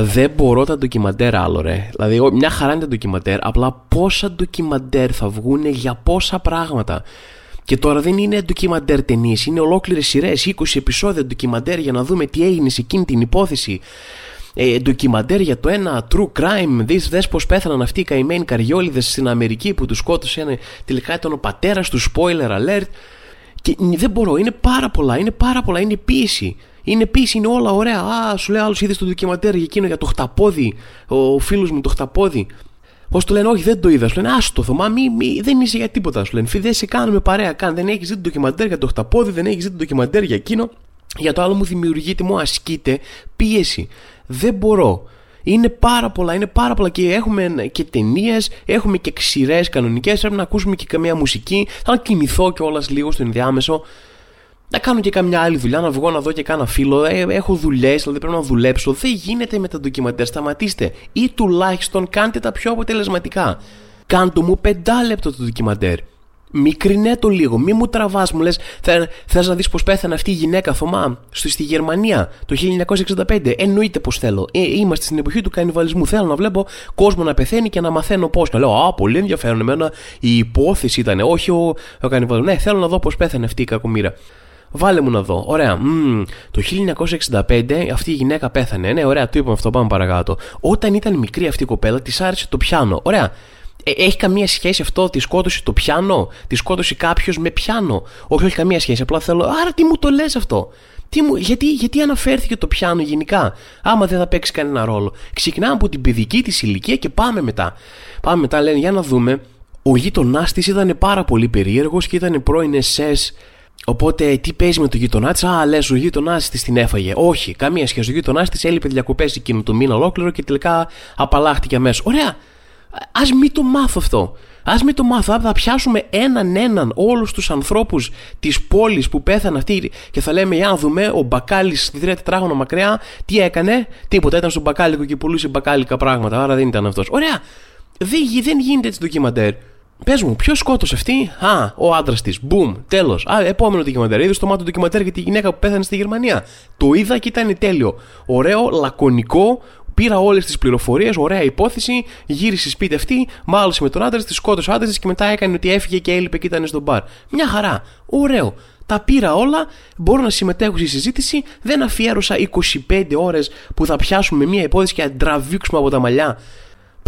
Δεν μπορώ τα ντοκιμαντέρ άλλο, ρε. Δηλαδή, μια χαρά είναι τα ντοκιμαντέρ. Απλά πόσα ντοκιμαντέρ θα βγουν για πόσα πράγματα. Και τώρα δεν είναι ντοκιμαντέρ ταινίες, είναι ολόκληρες σειρές, 20 επεισόδια ντοκιμαντέρ για να δούμε τι έγινε σε εκείνη την υπόθεση. Ε, ντοκιμαντέρ για το ένα true crime. Δεις, δες πως πέθαναν αυτοί οι καημένοι καριόλιδες στην Αμερική που τους σκότωσε. Τελικά ήταν ο πατέρας του, spoiler alert. Και δεν μπορώ, είναι πάρα πολλά, είναι πάρα πολλά, είναι πίεση. Είναι πίεση, είναι όλα ωραία. Α, σου λέει άλλος είδες το ντοκιμαντέρ για εκείνο για το χταπόδι. Ο φίλος μου το χταπόδι. Πώς του λένε, Όχι, δεν το είδα. Σου λένε, Άστο, Θωμά, μη, μη, δεν είσαι για τίποτα. Σου λένε, δεν σε κάνουμε παρέα καν. Δεν έχεις δει το ντοκιμαντέρ για το χταπόδι, δεν έχεις δει το ντοκιμαντέρ για εκείνο. Για το άλλο μου δημιουργείται, μου ασκείται πίεση. Δεν μπορώ. Είναι πάρα πολλά, είναι πάρα πολλά και έχουμε και ταινίες, έχουμε και ξηρές κανονικές. Πρέπει να ακούσουμε και καμία μουσική. Θα να κοιμηθώ κιόλας λίγο στο ενδιάμεσο. Να κάνω και καμιά άλλη δουλειά, να βγω να δω και κάνα φίλο. Ε, έχω δουλειές, δηλαδή πρέπει να δουλέψω. Δεν γίνεται με τα ντοκιμαντέρ. Σταματήστε. Ή τουλάχιστον κάντε τα πιο αποτελεσματικά. Κάντε μου πεντάλεπτο το ντοκιμαντέρ. Μικρινέ το λίγο, μη μου τραβάς, μου λες. Θε να δεις πώς πέθανε αυτή η γυναίκα Θωμά στη, στη Γερμανία το 1965. Εννοείται πω θέλω. Ε, είμαστε στην εποχή του κανιβαλισμού. Θέλω να βλέπω κόσμο να πεθαίνει και να μαθαίνω πώς. Να λέω Α, πολύ ενδιαφέρον. Εμένα η υπόθεση ήταν, όχι ο, ο κανιβαλισμός. Ναι, θέλω να δω πώς πέθανε αυτή η κακομήρα. Βάλε μου να δω. Ωραία. Μ, το 1965 αυτή η γυναίκα πέθανε. Ναι, ωραία, το είπαμε αυτό. Πάμε παρακάτω. Όταν ήταν μικρή αυτή η κοπέλα, της άρεσε το πιάνο. Ωραία. Ε, έχει καμία σχέση αυτό, τη σκότωσε το πιάνο, τη σκότωσε κάποιος με πιάνο; Όχι, όχι καμία σχέση. Απλά θέλω. Άρα τι μου το λες αυτό; Τι μου, γιατί, γιατί αναφέρθηκε το πιάνο γενικά, άμα δεν θα παίξει κανένα ρόλο. Ξεκινάμε από την παιδική της ηλικία και πάμε μετά. Πάμε μετά, λένε, για να δούμε. Ο γείτονάς της ήταν πάρα πολύ περίεργος και ήταν πρώην SS Οπότε τι παίζει με το γείτονά της, Α, λες, ο γείτονάς της την έφαγε. Όχι, καμία σχέση. Ο γείτονάς της έλειπε διακοπές εκείνο το μήνα ολόκληρο και τελικά απαλλάχτηκε αμέσως. Ωραία. Α μην το μάθω αυτό. Α μην το μάθω. Θα πιάσουμε έναν έναν όλους τους ανθρώπους της πόλης που πέθανε αυτή και θα λέμε, για να δούμε, ο μπακάλι στη τρία τετράγωνα μακριά, τι έκανε; Τίποτα, ήταν στον μπακάλικο και πουλούσε μπακάλικα πράγματα. Άρα δεν ήταν αυτός. Ωραία. Δεν, δεν γίνεται έτσι ντοκιμαντέρ. Πες μου, ποιος σκότωσε αυτή; Α, ο άντρας της. Μπούμ, τέλος. Α, επόμενο ντοκιμαντέρ. Είδες το μάτι ντοκιμαντέρ για τη γυναίκα που πέθανε στη Γερμανία; Το είδα και ήταν τέλειο. Ωραίο, λακωνικό. Πήρα όλες τις πληροφορίες, ωραία υπόθεση. Γύρισε σπίτι αυτή, μάλωσε με τον άντρα της, σκότωσε ο άντρας της και μετά έκανε ότι έφυγε και έλειπε και ήταν στον μπαρ. Μια χαρά. Ωραίο. Τα πήρα όλα, μπορώ να συμμετέχω στη συζήτηση. Δεν αφιέρωσα 25 ώρες που θα πιάσουμε μια υπόθεση και να τραβήξουμε από τα μαλλιά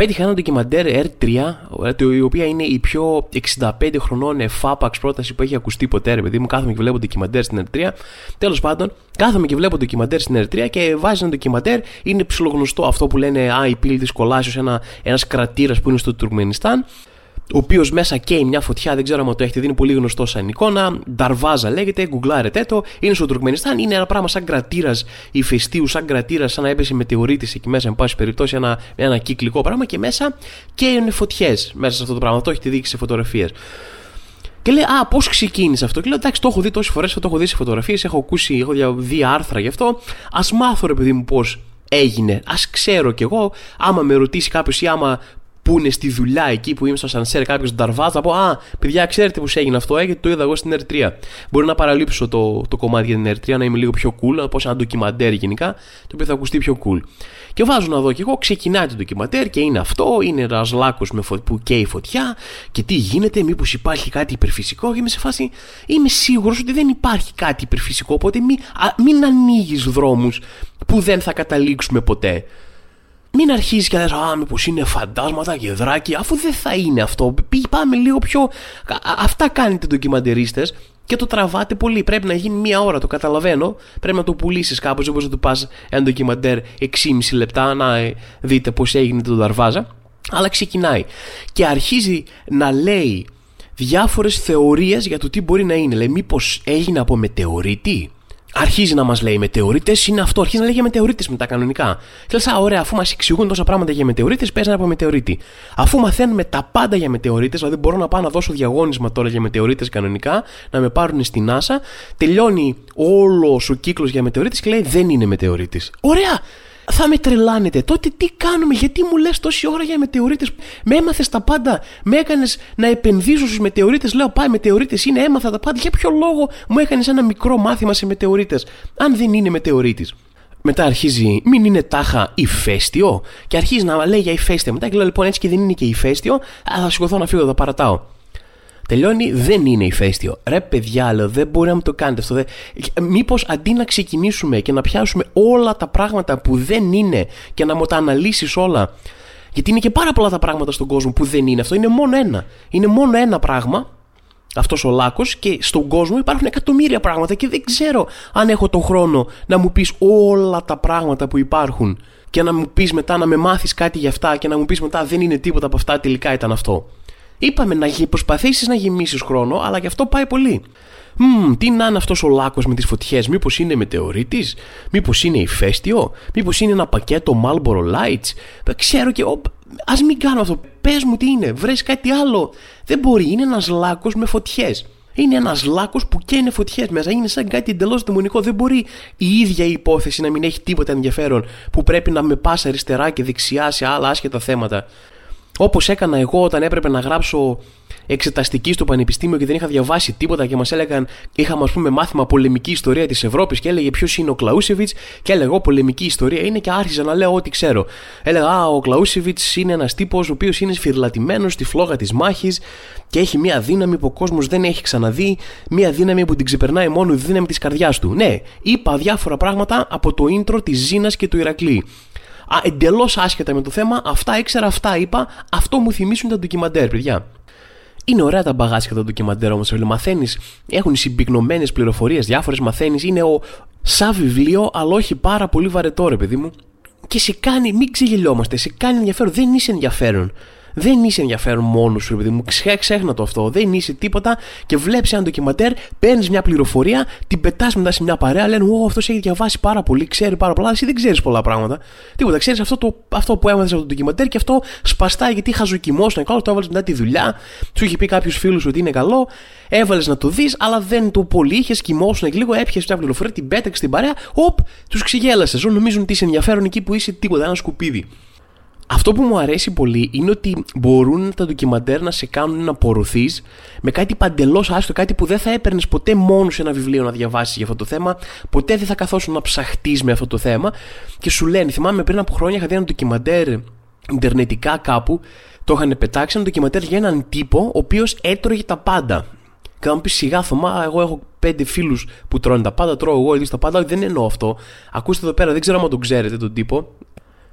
Πέτυχα ένα ντοκιμαντέρ R3, η οποία είναι η πιο 65 χρονών εφάπαξ πρόταση που έχει ακουστεί ποτέ, ρε παιδί μου. Κάθομαι και βλέπω ντοκιμαντέρ στην R3. Τέλος πάντων, κάθομαι και βλέπω ντοκιμαντέρ στην R3 και βάζει ένα ντοκιμαντέρ. Είναι ψιλογνωστό αυτό που λένε Α, η πύλη της Κολάσιο, ένας κρατήρας που είναι στο Τουρκμενιστάν ο οποίος μέσα καίει μια φωτιά, δεν ξέρω αν το έχετε δει, είναι πολύ γνωστό σαν εικόνα. Νταρβάζα λέγεται, γκουγκλάρετε το. Είναι στο Τουρκμενιστάν, είναι ένα πράγμα σαν κρατήρας ηφαιστείου, σαν κρατήρας, σαν να έπεσε μετεωρίτη εκεί μέσα, εν πάση περιπτώσει, ένα, ένα κυκλικό πράγμα και μέσα καίουν φωτιές μέσα σε αυτό το πράγμα. Το έχετε δει σε φωτογραφίες. Και λέει, Α, πώς ξεκίνησε αυτό; Και λέω, Εντάξει, το έχω δει τόσες φορές, το έχω δει σε φωτογραφίες, έχω ακούσει, έχω δει άρθρα γι' αυτό. Α μάθω, ρε παιδί μου, πώς έγινε. Α ξέρω κι εγώ, άμα με ρωτήσει κάποιος ή άμα που είναι στη δουλειά εκεί που είμαι στο σανσέρ κάποιος νταρβάζ, θα πω Α, παιδιά, ξέρετε πώς έγινε αυτό, ε, γιατί το είδα εγώ στην R3. Μπορεί να παραλείψω το, το κομμάτι για την R3, να είμαι λίγο πιο cool, να πω σαν ένα ντοκιμαντέρ γενικά, το οποίο θα ακουστεί πιο cool. Και βάζω να δω και εγώ, ξεκινάει το ντοκιμαντέρ και είναι αυτό, είναι ένας λάκκος φω... που καίει φωτιά και τι γίνεται, μήπως υπάρχει κάτι υπερφυσικό. Και είμαι σε φάση, είμαι σίγουρος ότι δεν υπάρχει κάτι υπερφυσικό, οπότε μην, μην ανοίγεις δρόμους που δεν θα καταλήξουμε ποτέ μην αρχίσει και λες Α, μήπως είναι φαντάσματα και δράκι, αφού δεν θα είναι αυτό. Πάμε λίγο πιο. Αυτά κάνετε ντοκιμαντερίστε και το τραβάτε πολύ. Πρέπει να γίνει μία ώρα, το καταλαβαίνω. Πρέπει να το πουλήσεις κάπως. Δεν μπορείς να του πας ένα ντοκιμαντέρ 6,5 λεπτά να ε, δείτε πώς έγινε το Δαρβάζα. Αλλά ξεκινάει και αρχίζει να λέει διάφορες θεωρίες για το τι μπορεί να είναι. Λέει μήπως έγινε από μετεωρίτη αρχίζει να μας λέει μετεωρίτες, είναι αυτό. Αρχίζει να λέει για μετεωρίτες μετά κανονικά. Και λες, Α, ωραία, αφού μας εξηγούν τόσα πράγματα για μετεωρίτες, παίζει από μετεωρίτη. Αφού μαθαίνουμε τα πάντα για μετεωρίτες, δηλαδή μπορώ να πάω να δώσω διαγώνισμα τώρα για μετεωρίτες κανονικά, να με πάρουν στην NASA, τελειώνει όλος ο κύκλος για μετεωρίτες και λέει δεν είναι μετεωρίτης. Ωραία! Θα με τρελάνετε. Τότε τι κάνουμε, γιατί μου λες τόση ώρα για μετεωρίτες; Με έμαθες τα πάντα, με έκανες να επενδύσω στους μετεωρίτες. Λέω πάει, μετεωρίτες είναι, έμαθα τα πάντα. Για ποιο λόγο μου έκανες ένα μικρό μάθημα σε μετεωρίτες, αν δεν είναι μετεωρίτης. Μετά αρχίζει, μην είναι τάχα ηφαίστειο. Και αρχίζει να λέει για ηφαίστειο. Μετά και λέω λοιπόν έτσι και δεν είναι και ηφαίστειο. Α, θα σηκωθώ να φύγω, θα παρατάω. Τελειώνει, δεν είναι ηφαίστειο. Ρε παιδιά, λέω, δεν μπορεί να μου το κάνετε αυτό. Μήπως αντί να ξεκινήσουμε και να πιάσουμε όλα τα πράγματα που δεν είναι και να μου τα αναλύσεις όλα. Γιατί είναι και πάρα πολλά τα πράγματα στον κόσμο που δεν είναι αυτό. Είναι μόνο ένα. Είναι μόνο ένα πράγμα αυτός ο λάκκος και στον κόσμο υπάρχουν εκατομμύρια πράγματα και δεν ξέρω αν έχω τον χρόνο να μου πεις όλα τα πράγματα που υπάρχουν και να μου πεις μετά να με μάθεις κάτι για αυτά και να μου πεις μετά δεν είναι τίποτα από αυτά, τελικά ήταν αυτό. Είπαμε να προσπαθήσεις να γεμίσεις χρόνο, αλλά γι' αυτό πάει πολύ. Μμμ, τι να είναι αυτός ο λάκκος με τις φωτιές, Μήπως είναι μετεωρίτης, Μήπως είναι ηφαίστειο, Μήπως είναι ένα πακέτο Marlboro Lights. Ξέρω και. Α μην κάνω αυτό. Πες μου τι είναι, βρες κάτι άλλο. Δεν μπορεί, είναι ένας λάκκος με φωτιές. Είναι ένας λάκκος που καίνε φωτιές μέσα. Είναι σαν κάτι εντελώς δαιμονικό. Δεν μπορεί η ίδια η υπόθεση να μην έχει τίποτα ενδιαφέρον που πρέπει να με πας αριστερά και δεξιά σε άλλα άσχετα θέματα. Όπως έκανα εγώ όταν έπρεπε να γράψω εξεταστική στο πανεπιστήμιο και δεν είχα διαβάσει τίποτα και μας έλεγαν, είχαμε ας πούμε μάθημα πολεμική ιστορία της Ευρώπης και έλεγε ποιος είναι ο Κλαούσεβιτς; και έλεγα εγώ πολεμική ιστορία είναι και άρχιζα να λέω ό,τι ξέρω. Έλεγα, Α, ο Κλαούσεβιτς είναι ένας τύπος ο οποίος είναι σφυρλατημένος στη φλόγα της μάχης και έχει μια δύναμη που ο κόσμος δεν έχει ξαναδεί, μια δύναμη που την ξεπερνάει μόνο η δύναμη της καρδιάς του. Ναι, είπα διάφορα πράγματα από το intro της Ζήνας και του Ηρακλή. Εντελώς άσχετα με το θέμα, αυτά ήξερα, αυτά είπα, αυτό μου θυμίσουν τα ντοκιμαντέρ, παιδιά. Είναι ωραία τα μπαγάσια τα ντοκιμαντέρ όμως, μαθαίνεις, έχουν συμπυκνωμένες πληροφορίες, διάφορες μαθαίνεις, είναι ο σαν βιβλίο, αλλά όχι πάρα πολύ βαρετό, ρε παιδί μου. Και σε κάνει, μην ξεγελιόμαστε, σε κάνει ενδιαφέρον, δεν είσαι ενδιαφέρον δεν είσαι ενδιαφέρον μόνος σου, επειδή μου. Ξέχνα το αυτό. Δεν είσαι τίποτα και βλέπεις ένα ντοκιματέρ, παίρνεις μια πληροφορία, την πετάς μετά σε μια παρέα, λένε Ω, αυτός έχει διαβάσει πάρα πολύ, ξέρει πάρα πολλά. Εσύ δεν ξέρεις πολλά πράγματα. Τίποτα. Ξέρεις αυτό, το, αυτό που έμαθες από το ντοκιματέρ και αυτό σπαστάει γιατί χαζοκιμόσουν καλό, το έβαλες μετά τη δουλειά. Σου είχε πει κάποιος φίλου ότι είναι καλό, έβαλες να το δεις, αλλά δεν το πολύ είχες, κοιμόσουν λίγο, έπιασες μια πληροφορία, την πέταξες στην παρέα, οπ, τους ξεγέλασες. Ζω νομίζουν ότι είσαι ενδιαφέρον εκεί που είσαι τίποτα, ένα σκουπίδι. Αυτό που μου αρέσει πολύ είναι ότι μπορούν τα ντοκιμαντέρ να σε κάνουν να απορροθεί με κάτι παντελώς άστο, κάτι που δεν θα έπαιρνες ποτέ μόνος σε ένα βιβλίο να διαβάσεις για αυτό το θέμα, ποτέ δεν θα καθόσουν να ψαχτείς με αυτό το θέμα και σου λένε. Θυμάμαι πριν από χρόνια είχα δει ένα ντοκιμαντέρ ιντερνετικά κάπου, το είχαν πετάξει ένα ντοκιμαντέρ για έναν τύπο ο οποίος έτρωγε τα πάντα. Και θα μου πεις σιγά Θωμά, εγώ έχω πέντε φίλους που τρώνε τα πάντα, τρώω εγώ τα πάντα. Δεν εννοώ αυτό. Ακούστε εδώ πέρα, δεν ξέρω αν τον ξέρετε τον τύπο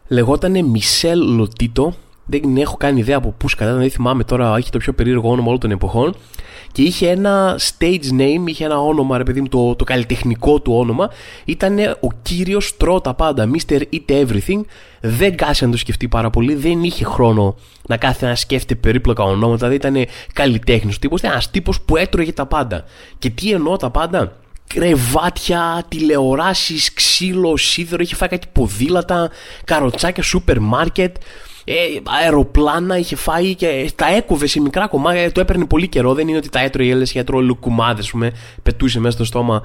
λεγότανε Μισελ Λοτίτο. Δεν έχω κάνει ιδέα από πού κατά, δεν θυμάμαι τώρα, έχει το πιο περίεργο όνομα όλων των εποχών. Και είχε ένα stage name, είχε ένα όνομα, ρε παιδί μου, το, το καλλιτεχνικό του όνομα. Ήταν ο κύριος Τρώτα πάντα, Mr. Eat Everything. Δεν κάθισε να το σκεφτεί πάρα πολύ, δεν είχε χρόνο να κάθεται να σκέφτεται περίπλοκα ονόματα. Δεν ήταν καλλιτέχνη τύπος, ήταν ένας τύπος που έτρωγε τα πάντα. Και τι εννοώ τα πάντα, κρεβάτια, τηλεοράσεις, ξύλο, σίδερο, είχε φάει κάτι ποδήλατα, καροτσάκια, σούπερ μάρκετ, ε, αεροπλάνα είχε φάει και τα έκοβε σε μικρά κομμάτια, το έπαιρνε πολύ καιρό, δεν είναι ότι τα έτρωγε, λες για τρώω λουκουμάδες, πετούσε μέσα στο στόμα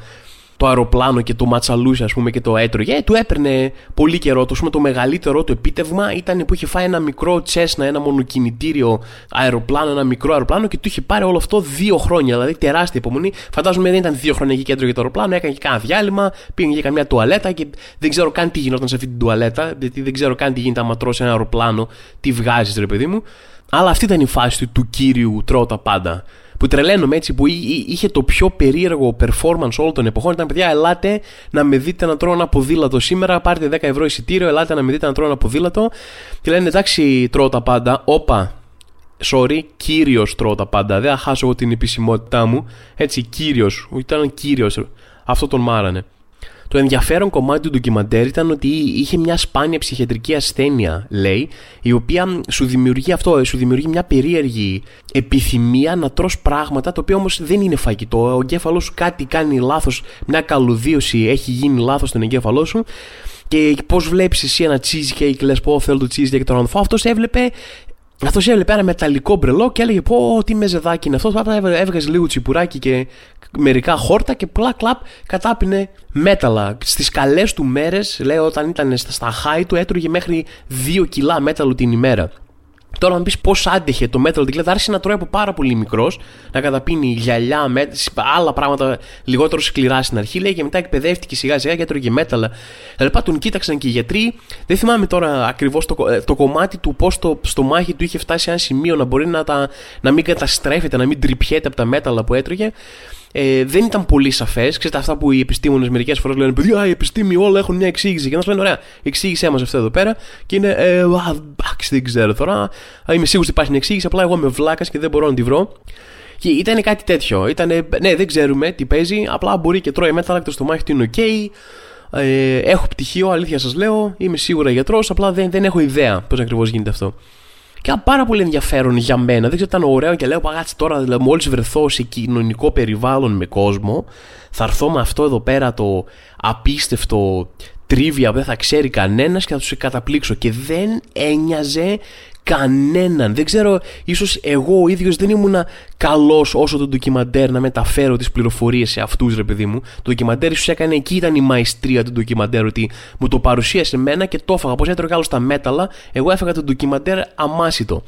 το αεροπλάνο και το ματσαλούσε, ας πούμε, και το έτρωγε. Ε, του έπαιρνε πολύ καιρό. Το, το μεγαλύτερο του επίτευγμα ήταν που είχε φάει ένα μικρό τσέσνα, ένα μονοκινητήριο αεροπλάνο, ένα μικρό αεροπλάνο και του είχε πάρει όλο αυτό δύο χρόνια. Δηλαδή τεράστια υπομονή. Φαντάζομαι δεν ήταν δύο χρόνια εκεί και έτρωγε το αεροπλάνο, έκανε και κάνα διάλειμμα, πήγαινε για καμιά τουαλέτα και δεν ξέρω καν τι γινόταν σε αυτή την τουαλέτα, γιατί δεν ξέρω καν τι γίνεται άμα τρώσει ένα αεροπλάνο, τι βγάζεις, ρε παιδί μου. Αλλά αυτή ήταν η φάση του, του κύριου τρώτα πάντα που τρελαίνομαι έτσι, που είχε το πιο περίεργο performance όλων των εποχών. Ήταν παιδιά, ελάτε να με δείτε να τρώω ένα ποδήλατο σήμερα. Πάρτε 10 ευρώ εισιτήριο, ελάτε να με δείτε να τρώω ένα ποδήλατο. Και λένε εντάξει, τρώω τα πάντα. Όπα, sorry, κύριος τρώω τα πάντα. Δεν θα χάσω εγώ την επισημότητά μου. Έτσι, κύριος. Ήταν κύριος. Αυτό τον μάρανε. Το ενδιαφέρον κομμάτι του ντοκιμαντέρ ήταν ότι είχε μια σπάνια ψυχιατρική ασθένεια, λέει, η οποία σου δημιουργεί αυτό, σου δημιουργεί μια περίεργη επιθυμία να τρως πράγματα, το οποίο όμως δεν είναι φαγητό. Ο εγκέφαλός σου κάτι κάνει λάθος, μια καλωδίωση έχει γίνει λάθος στον εγκέφαλό σου και πώς βλέπεις εσύ ένα cheesecake, λες πω θέλω το cheesecake και το να Αυτός έβλεπε αυτός έβλεπε ένα μεταλλικό μπρελό και έλεγε Πω, τι μεζεδάκι είναι αυτός. Πάντα έβγαζε λίγο τσιπουράκι και μερικά χόρτα και πλά κλαπ κατάπινε μέταλλα. Στις καλές του μέρες, λέει, όταν ήταν στα high του, έτρωγε μέχρι 2 κιλά μέταλλο την ημέρα. Τώρα, αν πεις πώς άντεχε το Metal Gear, άρχισε να τρώει από πάρα πολύ μικρός, να καταπίνει γυαλιά, με, άλλα πράγματα λιγότερο σκληρά στην αρχή. Λέει και μετά εκπαιδεύτηκε σιγά σιγά και έτρωγε Metal. Δηλαδή, τον κοίταξαν και οι γιατροί. Δεν θυμάμαι τώρα ακριβώς το, ε, το κομμάτι του πώς το στομάχι του είχε φτάσει σε ένα σημείο να μπορεί να, τα, να μην καταστρέφεται, να μην τρυπιέται από τα μέταλλα που έτρωγε ε, δεν ήταν πολύ σαφές. Ξέρετε αυτά που οι επιστήμονες μερικές φορές λένε: Παιδιά, η επιστήμη όλα έχουν μια εξήγηση. Και να σου λένε: Ωραία, εξήγησέ μας αυτό εδώ πέρα. Και είναι, ε, εντάξει, δεν ξέρω τώρα. Είμαι σίγουρος ότι υπάρχει μια εξήγηση. Απλά εγώ είμαι βλάκας και δεν μπορώ να τη βρω. Και ήταν κάτι τέτοιο. Ήτανε, ναι, δεν ξέρουμε τι παίζει. Απλά μπορεί και τρώει μέταλλα στο μάχη του είναι OK. Ε, έχω πτυχίο, αλήθεια σας λέω. Είμαι σίγουρα γιατρός. Απλά δεν, δεν έχω ιδέα πώς ακριβώς γίνεται αυτό. Και ήταν πάρα πολύ ενδιαφέρον για μένα. Δεν ξέρω, ήταν ωραίο και λέω παγάτsi τώρα, δηλαδή, μόλις βρεθώ σε κοινωνικό περιβάλλον με κόσμο, θα έρθω με αυτό εδώ πέρα το απίστευτο τρίβια που δεν θα ξέρει κανένας και θα τους καταπλήξω. Και δεν ένοιαζε κανέναν. Δεν ξέρω, ίσως εγώ ο ίδιος δεν ήμουν καλός όσο το ντοκιμαντέρ να μεταφέρω τις πληροφορίες σε αυτούς, ρε παιδί μου. Το ντοκιμαντέρ ίσως έκανε εκεί ήταν η μαϊστρία του ντοκιμαντέρ, ότι μου το παρουσίασε εμένα και το έφαγα. Πώς έτρωγα άλλο στα μέταλλα, εγώ έφαγα το ντοκιμαντέρ αμάσιτο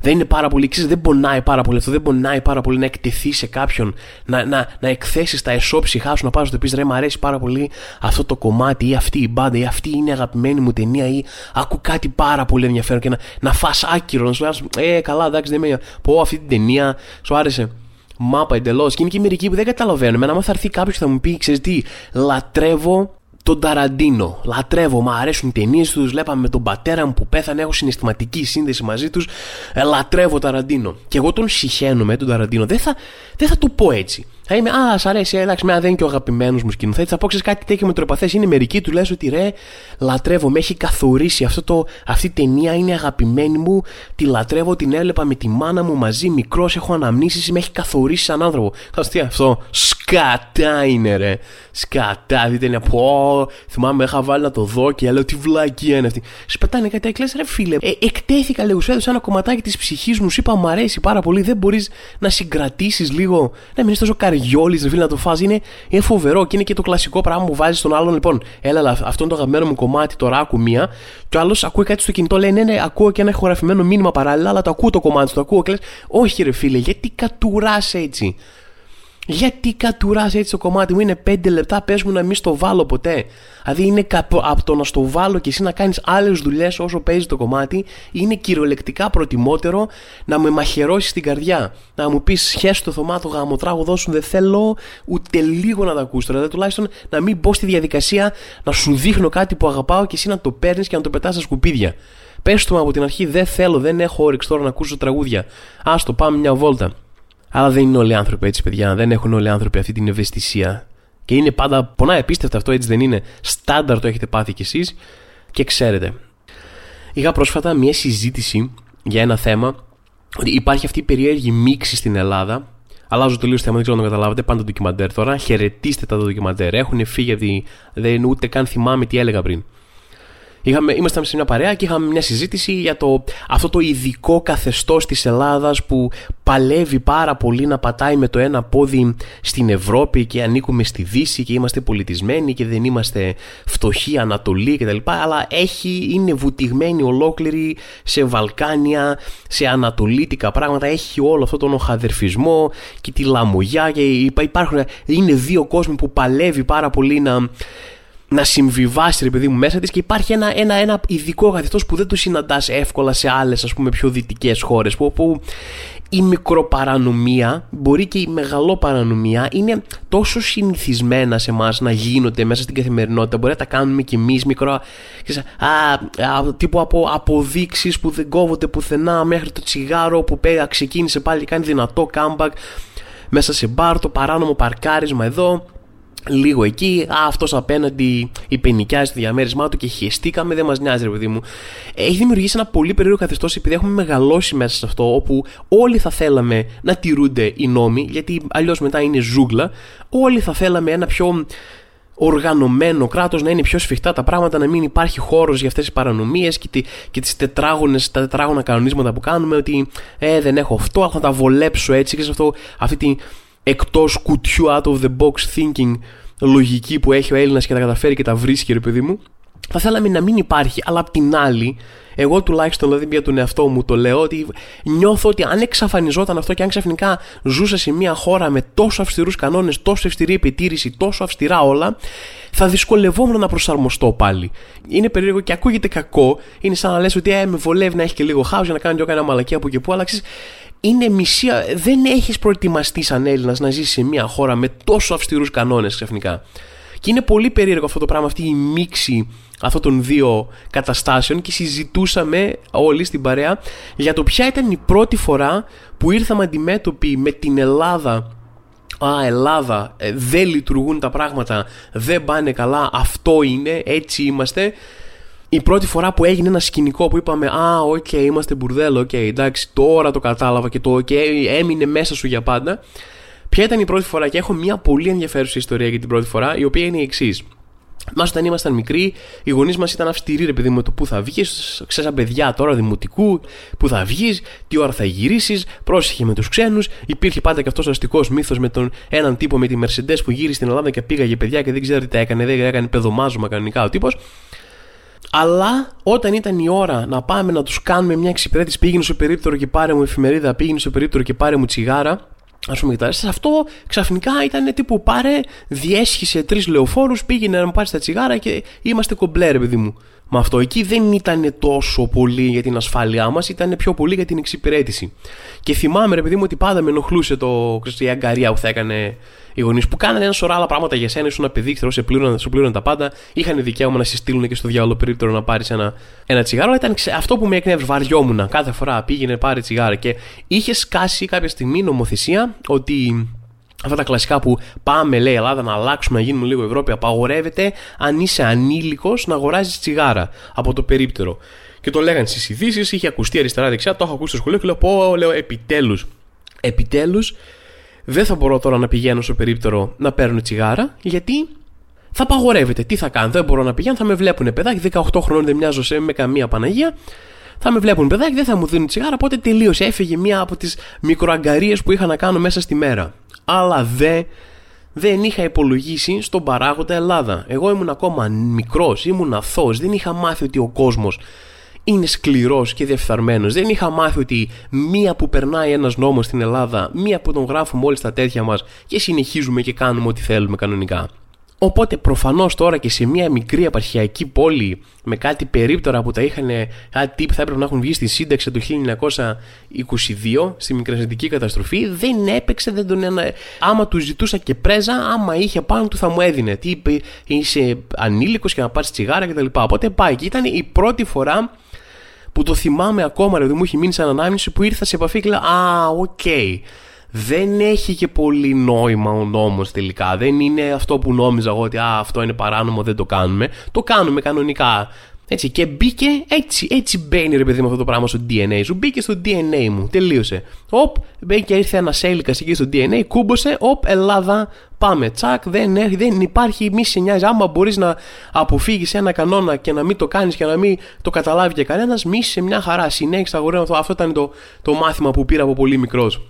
δεν είναι πάρα πολύ, ξέρεις, δεν πονάει πάρα πολύ αυτό, δεν πονάει πάρα πολύ να εκτεθεί σε κάποιον, να, να, να εκθέσεις τα εσώψυχά σου, να πάρει το πεις ρε, μου αρέσει πάρα πολύ αυτό το κομμάτι ή αυτή η μπάντα ή αυτή είναι η αγαπημένη μου ταινία ή άκου κάτι πάρα πολύ ενδιαφέρον και να, να φας άκυρο, να σου λέει, Ε, καλά, εντάξει, δεν με. Πω αυτή την ταινία, σου άρεσε. Μάπα εντελώς. Και είναι και μερικοί που δεν καταλαβαίνουν. Εμένα, άμα θα έρθει κάποιος και θα μου πει, ξέρεις τι, λατρεύω τον Ταραντίνο. Λατρεύω, μου αρέσουν οι ταινίες τους. Βλέπαμε με τον πατέρα μου που πέθανε, έχω συναισθηματική σύνδεση μαζί τους. Ε, λατρεύω Ταραντίνο. Και εγώ τον συχαίνομαι τον Ταραντίνο. Δεν θα, δεν θα το πω έτσι. Θα είμαι, Α, σ' αρέσει, εντάξει, με δεν είναι και ο αγαπημένος μου σκηνοθέτη. Θα πω ξέρεις κάτι τέτοιο με τροπαθέ. Είναι μερικοί του λες ότι ρε, λατρεύω, με έχει καθορίσει. Αυτό το, αυτή η ταινία είναι αγαπημένη μου. Τη λατρεύω, την έβλεπα με τη μάνα μου μαζί, μικρός, έχω αναμνήσεις, με έχει καθορίσει σαν άνθρωπο. Θα αυτό. Σκατά είναι, ρε. Σκατά, δείτε είναι πω. Θυμάμαι, είχα βάλει να το δω και λέω τι βλακία είναι αυτή. Σπατάνε κάτι έκλε, ρε φίλε. Ε, εκτέθηκα λίγο, σου έδωσα ένα κομματάκι της ψυχής μου, σου είπα μου αρέσει πάρα πολύ. Δεν μπορείς να συγκρατήσεις λίγο, να μην είσαι τόσο καριόλη, ρε φίλε, να το φάζει. Είναι, είναι φοβερό και είναι και το κλασικό πράγμα που βάζεις στον άλλον. Λοιπόν, έλα, αυτό είναι το αγαπημένο μου κομμάτι, τώρα άκου μία. Και ο άλλος ακούει κάτι στο κινητό, λέει ναι, ναι, ακούω και ένα ηχογραφημένο μήνυμα παράλληλα, αλλά το ακούω το κομμάτι, το ακούω και λες, Όχι, ρε φίλε, γιατί κατουράς έτσι; Γιατί κατουράς έτσι το κομμάτι μου, είναι 5 λεπτά, πες μου να μην στο βάλω ποτέ. Δηλαδή είναι από το να στο βάλω και εσύ να κάνεις άλλες δουλειές όσο παίζει το κομμάτι, είναι κυριολεκτικά προτιμότερο να με μαχαιρώσεις την καρδιά. Να μου πεις σχέσου το θωμάτο γαμοτράγουδό δώσουν, δεν θέλω ούτε λίγο να τα ακούσω. Δηλαδή τουλάχιστον να μην μπω στη διαδικασία να σου δείχνω κάτι που αγαπάω και εσύ να το παίρνεις και να το πετάς στα σκουπίδια. Πες του από την αρχή, δεν θέλω, δεν έχω όρεξη τώρα να ακούσω τραγούδια. Άστο, πάμε μια βόλτα. Αλλά δεν είναι όλοι οι άνθρωποι έτσι, παιδιά. Δεν έχουν όλοι οι άνθρωποι αυτή την ευαισθησία. Και είναι πάντα. Πονάει επίστευτα αυτό, έτσι δεν είναι. Στάνταρ το έχετε πάθει κι εσείς και ξέρετε. Είχα πρόσφατα μια συζήτηση για ένα θέμα ότι υπάρχει αυτή η περίεργη μίξη στην Ελλάδα. Αλλάζω τελείως θέμα, δεν ξέρω να το καταλάβετε. Πάντα το ντοκιμαντέρ τώρα. Χαιρετίστε τα ντοκιμαντέρ. Έχουν φύγει γιατί δεν ούτε καν θυμάμαι τι έλεγα πριν. Είχαμε, ήμασταν σε μια παρέα και είχαμε μια συζήτηση για το, αυτό το ειδικό καθεστώς της Ελλάδας που παλεύει πάρα πολύ να πατάει με το ένα πόδι στην Ευρώπη και ανήκουμε στη Δύση και είμαστε πολιτισμένοι και δεν είμαστε φτωχοί Ανατολή κτλ. Αλλά έχει, είναι βουτυγμένη ολόκληρη σε Βαλκάνια, σε ανατολίτικα πράγματα. Έχει όλο αυτό τον οχαδερφισμό και τη λαμογιά και υπάρχουν, είναι δύο κόσμοι που παλεύει πάρα πολύ να να συμβιβάσει ρε παιδί μου μέσα της και υπάρχει ένα, ένα, ένα ειδικό καθεστώ που δεν το συναντάς εύκολα σε άλλες ας πούμε πιο δυτικές χώρες. Που, που η μικροπαρανομία, μπορεί και η μεγαλοπαρανομία, είναι τόσο συνηθισμένα σε εμάς να γίνονται μέσα στην καθημερινότητα. Μπορεί να τα κάνουμε κι εμείς μικρό. Α, α, τύπου από αποδείξεις που δεν κόβονται πουθενά μέχρι το τσιγάρο που πέρα ξεκίνησε πάλι και κάνει δυνατό comeback μέσα σε μπαρ, το παράνομο παρκάρισμα εδώ λίγο εκεί, α, αυτός απέναντι υπενικιάζει το διαμέρισμά του και χεστήκαμε, δεν μας νοιάζει ρε παιδί μου. Έχει δημιουργήσει ένα πολύ περίεργο καθεστώς επειδή έχουμε μεγαλώσει μέσα σε αυτό, όπου όλοι θα θέλαμε να τηρούνται οι νόμοι, γιατί αλλιώς μετά είναι ζούγκλα, όλοι θα θέλαμε ένα πιο οργανωμένο κράτος να είναι πιο σφιχτά τα πράγματα, να μην υπάρχει χώρος για αυτές τις παρανομίες και, και τις τετράγωνες, τα τετράγωνα κανονίσματα που κάνουμε, ότι ε, δεν έχω αυτό, θα τα βολέψω έτσι και σε αυτό, αυτή τη εκτός κουτιού out of the box thinking λογική που έχει ο Έλληνας και τα καταφέρει και τα βρίσκει ρε παιδί μου θα θέλαμε να μην υπάρχει, αλλά απ' την άλλη, εγώ τουλάχιστον δηλαδή για τον εαυτό μου το λέω ότι νιώθω ότι αν εξαφανιζόταν αυτό και αν ξαφνικά ζούσα σε μια χώρα με τόσο αυστηρούς κανόνες, τόσο αυστηρή επιτήρηση, τόσο αυστηρά όλα, θα δυσκολευόμουν να προσαρμοστώ πάλι. Είναι περίεργο και ακούγεται κακό. Είναι σαν να λες ότι ε, με βολεύει να έχει και λίγο χάος για να κάνω και εγώ μαλακία από και που, αλλά ξέρεις, είναι μισία. Δεν έχεις προετοιμαστεί σαν Έλληνας να ζήσει σε μια χώρα με τόσο αυστηρούς κανόνες ξαφνικά. Και είναι πολύ περίεργο αυτό το πράγμα, αυτή η μίξη αυτών των δύο καταστάσεων και συζητούσαμε όλοι στην παρέα για το ποια ήταν η πρώτη φορά που ήρθαμε αντιμέτωποι με την Ελλάδα Α, Ελλάδα, ε, δεν λειτουργούν τα πράγματα, δεν πάνε καλά, αυτό είναι, έτσι είμαστε. Η πρώτη φορά που έγινε ένα σκηνικό που είπαμε Α, OK, okay, είμαστε μπουρδέλο, OK, okay, εντάξει, τώρα το κατάλαβα και το OK, okay, έμεινε μέσα σου για πάντα. Ποια ήταν η πρώτη φορά, και έχω μια πολύ ενδιαφέρουσα ιστορία για την πρώτη φορά, η οποία είναι η εξής. Μας όταν ήμασταν μικροί, οι γονείς μας ήταν αυστηροί, ρε παιδί μου, το που θα βγεις, ξέρεις παιδιά τώρα δημοτικού, που θα βγεις, τι ώρα θα γυρίσεις, πρόσεχε με τους ξένους. Υπήρχε πάντα και αυτός ο αστικός μύθος με τον έναν τύπο με τη Mercedes που γύρισε στην Ελλάδα και πήγαγε παιδιά και δεν ξέρει τι τα έκανε, δεν έκανε παιδομάζωμα κανονικά ο τύπος. Αλλά όταν ήταν η ώρα να πάμε να τους κάνουμε μια εξυπηρέτηση, πήγαινε στο περίπτερο και πάρε μου εφημερίδα, πήγαινε στο περίπτερο και πάρε μου τσιγάρα, Α πούμε κοιτάξτε, αυτό ξαφνικά ήταν τύπου πάρε, διέσχισε τρεις λεωφόρους, πήγαινε να μου πάρεις τα τσιγάρα και είμαστε κομπλέ, ρε παιδί μου. Με αυτό εκεί δεν ήταν τόσο πολύ για την ασφάλειά μας, ήταν πιο πολύ για την εξυπηρέτηση. Και θυμάμαι, ρε παιδί μου, ότι πάντα με ενοχλούσε το η αγκαρία που θα έκανε οι γονείς που κάνανε ένα σωρά άλλα πράγματα για σένα, ήσουν ένα παιδί, ξέρω, σε πλήρωναν, σου πλήρωναν τα πάντα, είχαν δικαίωμα να σε στείλουν και στο διάλογο περίπτερο να πάρεις ένα, ένα τσιγάρο. Ήταν αυτό που με εκνεύει, βαριόμουν κάθε φορά πήγαινε πάρει τσιγάρα και είχε σκάσει κάποια στιγμή νομοθεσία ότι Αυτά τα κλασικά που πάμε, λέει η Ελλάδα, να αλλάξουμε, να γίνουμε λίγο Ευρώπη, απαγορεύεται αν είσαι ανήλικος να αγοράζεις τσιγάρα από το περίπτερο. Και το λέγανε στις ειδήσεις, είχε ακουστεί αριστερά-δεξιά, το έχω ακούσει στο σχολείο και λέω: Πω, λέω, επιτέλους. Επιτέλους, δεν θα μπορώ τώρα να πηγαίνω στο περίπτερο να παίρνω τσιγάρα, γιατί θα απαγορεύεται. Τι θα κάνω, δεν μπορώ να πηγαίνω, θα με βλέπουν παιδάκι, 18 χρόνων δεν μοιάζω σε με καμία Παναγία. Θα με βλέπουν παιδάκι, δεν θα μου δίνουν τσιγάρα, οπότε τελείωσε. Έφυγε μία από τις μικροαγκαρίες που είχα να κάνω μέσα στη μέρα. Αλλά δε, δεν είχα υπολογίσει στον παράγοντα Ελλάδα. Εγώ ήμουν ακόμα μικρός, ήμουν αθώος, δεν είχα μάθει ότι ο κόσμος είναι σκληρός και διεφθαρμένος. Δεν είχα μάθει ότι μία που περνάει ένας νόμος στην Ελλάδα, μία που τον γράφουμε όλοι στα τέτοια μας και συνεχίζουμε και κάνουμε ό,τι θέλουμε κανονικά. Οπότε προφανώς τώρα και σε μια μικρή απαρχιακή πόλη με κάτι περίπτωρα που τα είχαν κάτι που θα έπρεπε να έχουν βγει στη σύνταξη το 1922 στη μικρασιατική καταστροφή δεν έπαιξε, δεν τον ένα... άμα του ζητούσα και πρέζα άμα είχε πάνω του θα μου έδινε τι είπε είσαι ανήλικος και να πάρεις τσιγάρα κτλ. Οπότε πάει και ήταν η πρώτη φορά που το θυμάμαι ακόμα, δηλαδή μου έχει μείνει σαν ανάμνηση που ήρθα σε επαφή και λέω Α, οκ. Δεν έχει και πολύ νόημα ο νόμος τελικά. Δεν είναι αυτό που νόμιζα εγώ ότι α, αυτό είναι παράνομο, δεν το κάνουμε. Το κάνουμε κανονικά. Έτσι, και μπήκε έτσι, έτσι μπαίνει ρε παιδί μου αυτό το πράγμα στο DNA σου. Μπήκε στο DNA μου, τελείωσε. Οπ, μπήκε και ήρθε ένας έλικας εκεί στο DNA, κούμποσε, οπ, Ελλάδα, πάμε. Τσακ, δεν, δεν υπάρχει, μη σε νοιάζει. Άμα μπορείς να αποφύγεις ένα κανόνα και να μην το κάνεις και να μην το καταλάβει και κανένας, μη σε μια χαρά. Συνέχισε αγορέ αυτό. Αυτό ήταν το, το μάθημα που πήρα από πολύ μικρός.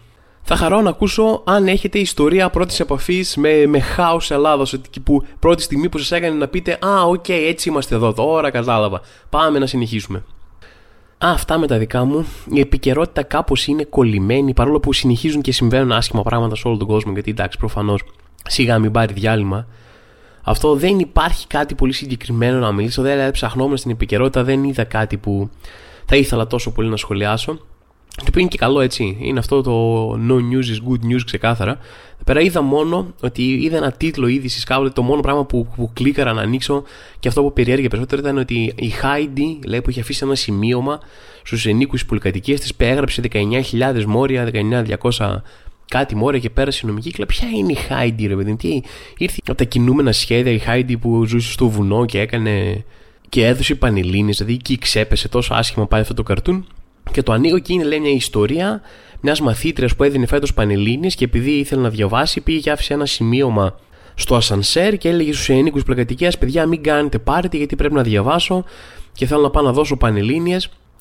Θα χαρώ να ακούσω αν έχετε ιστορία πρώτης επαφής με, με χάος Ελλάδος. Που πρώτη στιγμή που σας έκανε να πείτε Α, OK, okay, έτσι είμαστε εδώ τώρα, κατάλαβα. Πάμε να συνεχίσουμε. Α, αυτά με τα δικά μου. Η επικαιρότητα κάπως είναι κολλημένη παρόλο που συνεχίζουν και συμβαίνουν άσχημα πράγματα σε όλο τον κόσμο. Γιατί εντάξει, προφανώς σιγά μην πάρει διάλειμμα. Αυτό δεν υπάρχει κάτι πολύ συγκεκριμένο να μιλήσω. Δεν ψαχνόμουν στην επικαιρότητα, δεν είδα κάτι που θα ήθελα τόσο πολύ να σχολιάσω. Το οποίο είναι και καλό έτσι. Είναι αυτό το no news is good news ξεκάθαρα. Εδώ πέρα είδα μόνο ότι είδα ένα τίτλο είδησης κάπου. Το μόνο πράγμα που, που κλίκαρα να ανοίξω και αυτό που περιέργεια περισσότερο ήταν ότι η Heidi λέει, που είχε αφήσει ένα σημείωμα στους ενίκους πολυκατοικίε της έγραψε 19.000 μόρια, 19.200 κάτι μόρια και πέρασε η νομική. Και ποια είναι η Heidi, ρε παιδί τι ήρθε από τα κινούμενα σχέδια η Heidi που ζούσε στο βουνό και έκανε και έδωσε πανελίνε, δηλαδή εκεί ξέπεσε τόσο άσχημα πάει αυτό το καρτούν. Και το ανοίγω και είναι λέει μια ιστορία μιας μαθήτριας που έδινε φέτος Πανελίνη και επειδή ήθελε να διαβάσει, πήγε και άφησε ένα σημείωμα στο ασανσέρ και έλεγε στους ενίκους πλακατικία: Παιδιά, μην κάνετε πάρετε γιατί πρέπει να διαβάσω και θέλω να πάω να δώσω Πανελίνε.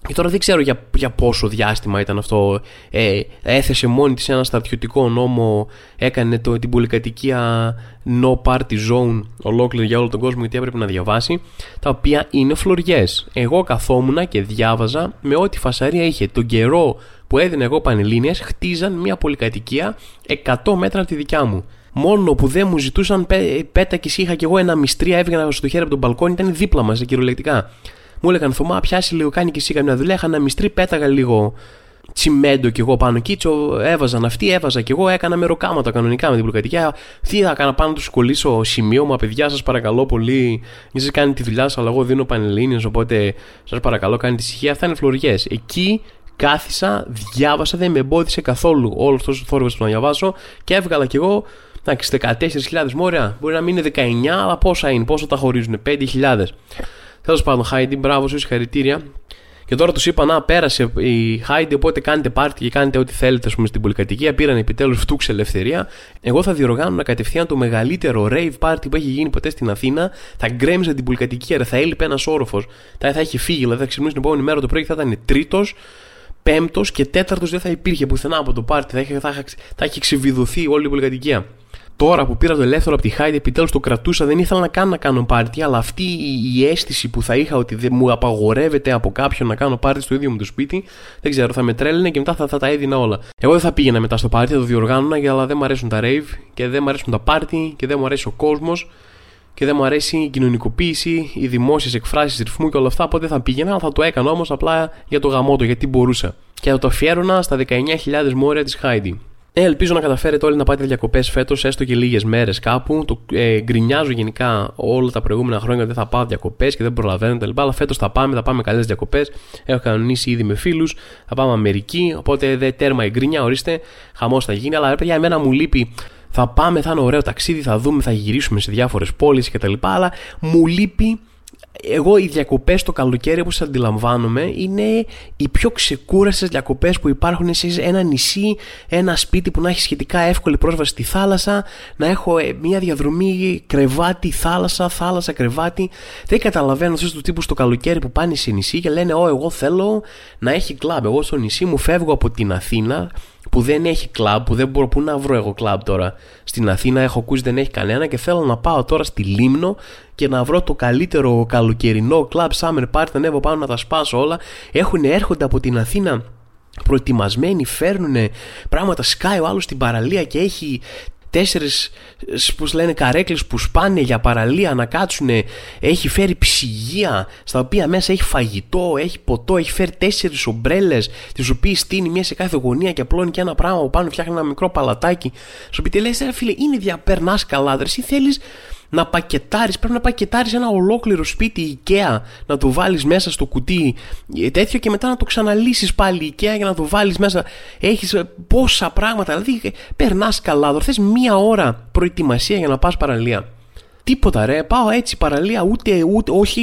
Και τώρα δεν ξέρω για, για πόσο διάστημα ήταν αυτό. Ε, έθεσε μόνη της ένα στρατιωτικό νόμο, έκανε το, την πολυκατοικία no party zone ολόκληρη για όλο τον κόσμο γιατί έπρεπε να διαβάσει, τα οποία είναι φλωριές. Εγώ καθόμουν και διάβαζα με ό,τι φασαρία είχε. Τον καιρό που έδινε εγώ πανελλήνιες χτίζαν μια πολυκατοικία 100 μέτρα από τη δικιά μου. Μόνο που δεν μου ζητούσαν πέτα και είχα κι εγώ ένα μυστρία, έβγαινα στο χέρι από τον μπαλκόνι, ήταν δίπλα μας κυριολεκτικά. Μου έλεγαν Θωμά, πιάσει λίγο, κάνει και εσύ καμιά δουλειά. Είχα ένα μυστρή, πέταγα λίγο τσιμέντο κι εγώ πάνω εκεί, έβαζαν αυτοί, έβαζα κι εγώ, έκανα μεροκάματα κανονικά με την πλοκατοικία. Τι θα έκανα πάνω τους κολλήσω σημείωμα, παιδιά, σας παρακαλώ πολύ. Εσεί κάνετε τη δουλειά σας, αλλά εγώ δίνω πανελίνε, οπότε σας παρακαλώ κάνετε ησυχία. Αυτά είναι φλωριές. Εκεί κάθισα, διάβασα, δεν με εμπόδισε καθόλου όλος αυτός ο θόρυβος που να διαβάσω και έβγαλα κι εγώ. Εντάξει, 14.000 μόρια, μπορεί να μην είναι 19, αλλά πόσα είναι, πόσο τα χωρίζουν, 5.000. Τέλος πάντων, Χάιντι, μπράβο σου, συγχαρητήρια. Και τώρα τους είπα να πέρασε η Χάιντι, οπότε κάνετε πάρτι και κάνετε ό,τι θέλετε, ας πούμε, στην πολυκατοικία. Πήραν επιτέλους φτούξε ελευθερία. Εγώ θα διοργάνω κατευθείαν το μεγαλύτερο rave party που έχει γίνει ποτέ στην Αθήνα. Θα γκρέμιζα την πολυκατοικία, θα έλειπε ένας όροφος. Θα, θα είχε φύγει, δηλαδή θα ξυπνούσε την επόμενη μέρα το πρωί και θα ήταν τρίτος πέμπτος και τέταρτος δεν θα υπήρχε πουθενά από το πάρτι. Θα είχε, θα, θα είχε ξεβιδωθεί όλη η πολυκατοικία. Τώρα που πήρα το ελεύθερο από τη Χάιντι, επιτέλους το κρατούσα, δεν ήθελα να κάνω να κάνω πάρτι, αλλά αυτή η αίσθηση που θα είχα ότι δεν μου απαγορεύεται από κάποιον να κάνω πάρτι στο ίδιο μου το σπίτι, δεν ξέρω, θα με τρέλαινε και μετά θα, θα τα έδινα όλα. Εγώ δεν θα πήγαινα μετά στο πάρτι, θα το διοργάνωνα, αλλά δεν μου αρέσουν τα rave και δεν μου αρέσουν τα πάρτι και δεν μου αρέσει ο κόσμος και δεν μου αρέσει η κοινωνικοποίηση, οι δημόσιες εκφράσεις ρυθμού και όλα αυτά. Οπότε θα πήγαινα, θα το έκανα όμως απλά για το γαμότο, γιατί μπορούσα. Και θα το αφιέρωνα στα 19.000 μόρια της Χάιντι. Ε, ελπίζω να καταφέρετε όλοι να πάτε διακοπές φέτος, έστω και λίγες μέρες κάπου. Το ε, γκρινιάζω γενικά όλα τα προηγούμενα χρόνια ότι δεν θα πάω διακοπές και δεν προλαβαίνω κτλ. Αλλά φέτος θα πάμε, θα πάμε καλές διακοπές. Έχω κανονίσει ήδη με φίλους. Θα πάμε Αμερική. Οπότε δεν τέρμα η γκρινιά, ορίστε. Χαμός θα γίνει. Αλλά ρε παιδιά, εμένα μου λείπει. Θα πάμε, θα είναι ωραίο ταξίδι, θα δούμε, θα γυρίσουμε σε διάφορες πόλεις κτλ. Αλλά μου λείπει εγώ οι διακοπές το καλοκαίρι όπως αντιλαμβάνομαι είναι οι πιο ξεκούραστες διακοπές που υπάρχουν σε ένα νησί, ένα σπίτι που να έχει σχετικά εύκολη πρόσβαση στη θάλασσα, να έχω ε, μια διαδρομή κρεβάτι, θάλασσα, θάλασσα, κρεβάτι. Δεν καταλαβαίνω αυτούς τους τύπους το καλοκαίρι που πάνε σε νησί και λένε: Ω, εγώ θέλω να έχει κλαμπ. Εγώ στο νησί μου φεύγω από την Αθήνα, που δεν έχει κλαμπ, που δεν μπορώ πού να βρω εγώ κλαμπ τώρα. Στην Αθήνα έχω ακούσει δεν έχει κανένα και θέλω να πάω τώρα στη Λίμνο και να βρω το καλύτερο καλοκαιρινό κλαμπ summer party, να ανέβω πάνω να τα σπάσω όλα. Έχουν έρχονται από την Αθήνα προετοιμασμένοι, φέρνουν πράγματα, σκάει ο άλλος στην παραλία και έχει τέσσερις πώς λένε καρέκλες που σπάνε για παραλία να κάτσουν. Έχει φέρει ψυγεία στα οποία μέσα έχει φαγητό, έχει ποτό, έχει φέρει τέσσερις ομπρέλες, τις οποίες στείνει μία σε κάθε γωνία και απλώνει και ένα πράγμα που πάνω φτιάχνει ένα μικρό παλατάκι. Σου πει, λες, φίλε, είναι διαπερνάς καλά, ή θέλεις να πακετάρεις, πρέπει να πακετάρεις ένα ολόκληρο σπίτι IKEA, να το βάλεις μέσα στο κουτί ε, τέτοιο και μετά να το ξαναλύσεις πάλι IKEA για να το βάλεις μέσα. Έχεις ε, πόσα πράγματα, δηλαδή ε, περνάς καλά. Θες μία ώρα προετοιμασία για να πας παραλία. Τίποτα ρε, πάω έτσι παραλία, ούτε, ούτε, όχι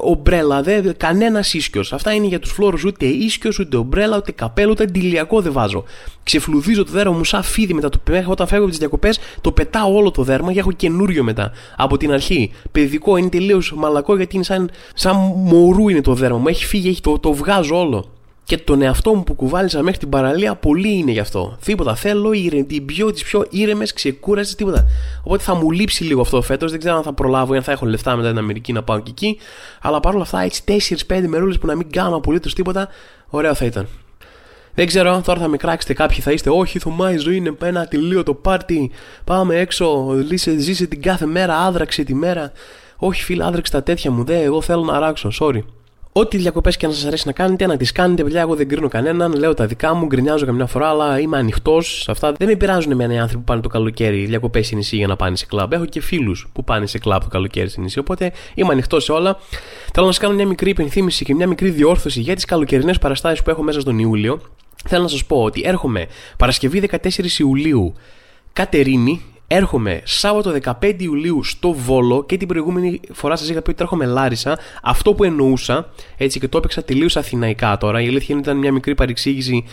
ομπρέλα, δε, κανένας ίσιο. Αυτά είναι για τους φλόρους, ούτε ίσιο, ούτε ομπρέλα, ούτε καπέλο, ούτε αντιλιακό δεν βάζω. Ξεφλουδίζω το δέρμα μου σαν φίδι μετά το πέχω όταν φεύγω από τις διακοπές, το πετάω όλο το δέρμα και έχω καινούριο μετά. Από την αρχή. Παιδικό είναι τελείως μαλακό γιατί είναι σαν, σαν μωρού είναι το δέρμα μου. Έχει φύγει, έχει, το, το βγάζω όλο και τον εαυτό μου που κουβάλισα μέχρι την παραλία, πολύ είναι γι' αυτό. Τίποτα. Θέλω την πιο, τις πιο ήρεμες, ξεκούρασες, τίποτα. Οπότε θα μου λείψει λίγο αυτό φέτος. Δεν ξέρω αν θα προλάβω ή αν θα έχω λεφτά μετά την Αμερική να πάω και εκεί. Αλλά παρόλα αυτά, έτσι 4-5 μερούλες που να μην κάνω απολύτως τίποτα, ωραίο θα ήταν. Δεν ξέρω, αν τώρα θα με κράξετε κάποιοι, θα είστε. Όχι, Θωμά, η ζωή είναι ένα το πάρτι. Πάμε έξω, ζήσε την κάθε μέρα, άδραξε τη μέρα. Όχι, φίλε, άδραξε τα τέτοια μου. Δε, εγώ θέλω να ράξω, sorry. Ό,τι διακοπές και να σας αρέσει να κάνετε, να τις κάνετε, παιδιά. Εγώ δεν κρίνω κανέναν. Λέω τα δικά μου, γκρινιάζω καμιά φορά, αλλά είμαι ανοιχτός σε αυτά. Δεν με πειράζουν εμένα οι άνθρωποι που πάνε το καλοκαίρι διακοπές σε νησί για να πάνε σε κλαμπ. Έχω και φίλους που πάνε σε κλαμπ το καλοκαίρι σε νησί. Οπότε είμαι ανοιχτός σε όλα. Θέλω να σας κάνω μια μικρή υπενθύμηση και μια μικρή διόρθωση για τις καλοκαιρινές παραστάσεις που έχω μέσα στον Ιούλιο. Θέλω να σας πω ότι έρχομαι Παρασκευή 14 Ιουλίου Κατερίνη, Έρχομαι Σάββατο 15 Ιουλίου στο Βόλο και την προηγούμενη φορά σας είχα πει ότι έρχομαι Λάρισα. Αυτό που εννοούσα, έτσι και το έπαιξα τελείως αθηναϊκά τώρα. Η αλήθεια είναι ήταν μια μικρή παρεξήγηση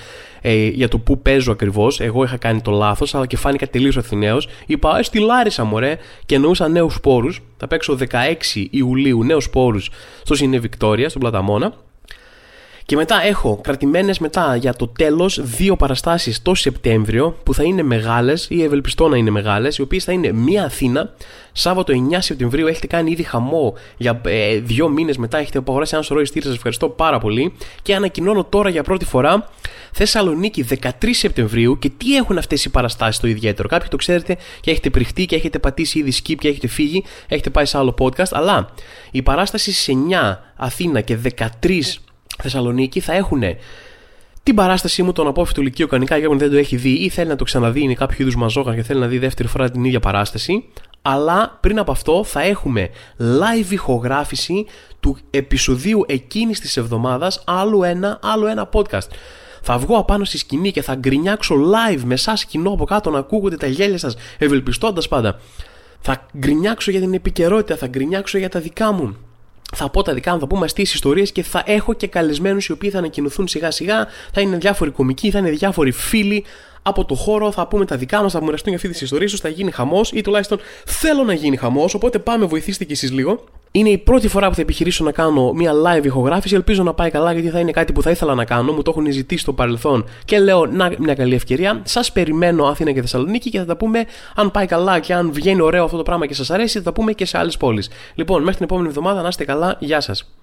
ε, για το πού παίζω ακριβώς. Εγώ είχα κάνει το λάθος, αλλά και φάνηκα τελείως Αθηναίος. Είπα, ε, στη Λάρισα μωρέ, και εννοούσα νέους πόρους. Θα παίξω 16 Ιουλίου νέους πόρους στο Σινέ Βικτόρια, στον Πλαταμόνα. Και μετά έχω κρατημένες μετά για το τέλος δύο παραστάσεις το Σεπτέμβριο που θα είναι μεγάλες ή ευελπιστώ να είναι μεγάλες, οι οποίες θα είναι μία Αθήνα, Σάββατο 9 Σεπτεμβρίου. Έχετε κάνει ήδη χαμό για ε, δύο μήνες μετά, έχετε απαγοράσει ένα σωρό ειστήρια. Σας ευχαριστώ πάρα πολύ. Και ανακοινώνω τώρα για πρώτη φορά Θεσσαλονίκη 13 Σεπτεμβρίου. Και τι έχουν αυτές οι παραστάσεις το ιδιαίτερο. Κάποιοι το ξέρετε και έχετε πριχτεί και έχετε πατήσει ήδη skip και έχετε φύγει, έχετε πάει σε άλλο podcast. Αλλά η παράσταση σε 9 Αθήνα και 13 Θεσσαλονίκη θα έχουν την παράστασή μου, τον απόφυτο Λυκείο κανονικά για δεν το έχει δει ή θέλει να το ξαναδεί, είναι κάποιο είδους μαζόκα και θέλει να δει δεύτερη φορά την ίδια παράσταση. Αλλά πριν από αυτό θα έχουμε live ηχογράφηση του επεισοδίου εκείνης της εβδομάδας, άλλο ένα, άλλο ένα podcast. Θα βγω απάνω στη σκηνή και θα γκρινιάξω live με εσάς κοινό από κάτω να ακούγονται τα γέλια σας, ευελπιστώντας πάντα. Θα γκρινιάξω για την επικαιρότητα, θα γκρινιάξω για τα δικά μου θα πω τα δικά μου, θα πούμε αστείες ιστορίες και θα έχω και καλεσμένους οι οποίοι θα ανακοινωθούν σιγά σιγά. Θα είναι διάφοροι κομικοί, θα είναι διάφοροι φίλοι από το χώρο. Θα πούμε τα δικά μας, θα μοιραστούν για αυτή τη ιστορία. θα γίνει χαμός ή τουλάχιστον θέλω να γίνει χαμός. Οπότε πάμε, βοηθήστε κι εσείς λίγο. Είναι η πρώτη φορά που θα επιχειρήσω να κάνω μια live ηχογράφηση. Ελπίζω να πάει καλά γιατί θα είναι κάτι που θα ήθελα να κάνω. Μου το έχουν ζητήσει στο παρελθόν και λέω να μια καλή ευκαιρία. Σας περιμένω Αθήνα και Θεσσαλονίκη και θα τα πούμε αν πάει καλά και αν βγαίνει ωραίο αυτό το πράγμα και σας αρέσει. Θα τα πούμε και σε άλλες πόλεις. Λοιπόν, μέχρι την επόμενη εβδομάδα να είστε καλά. Γεια σας.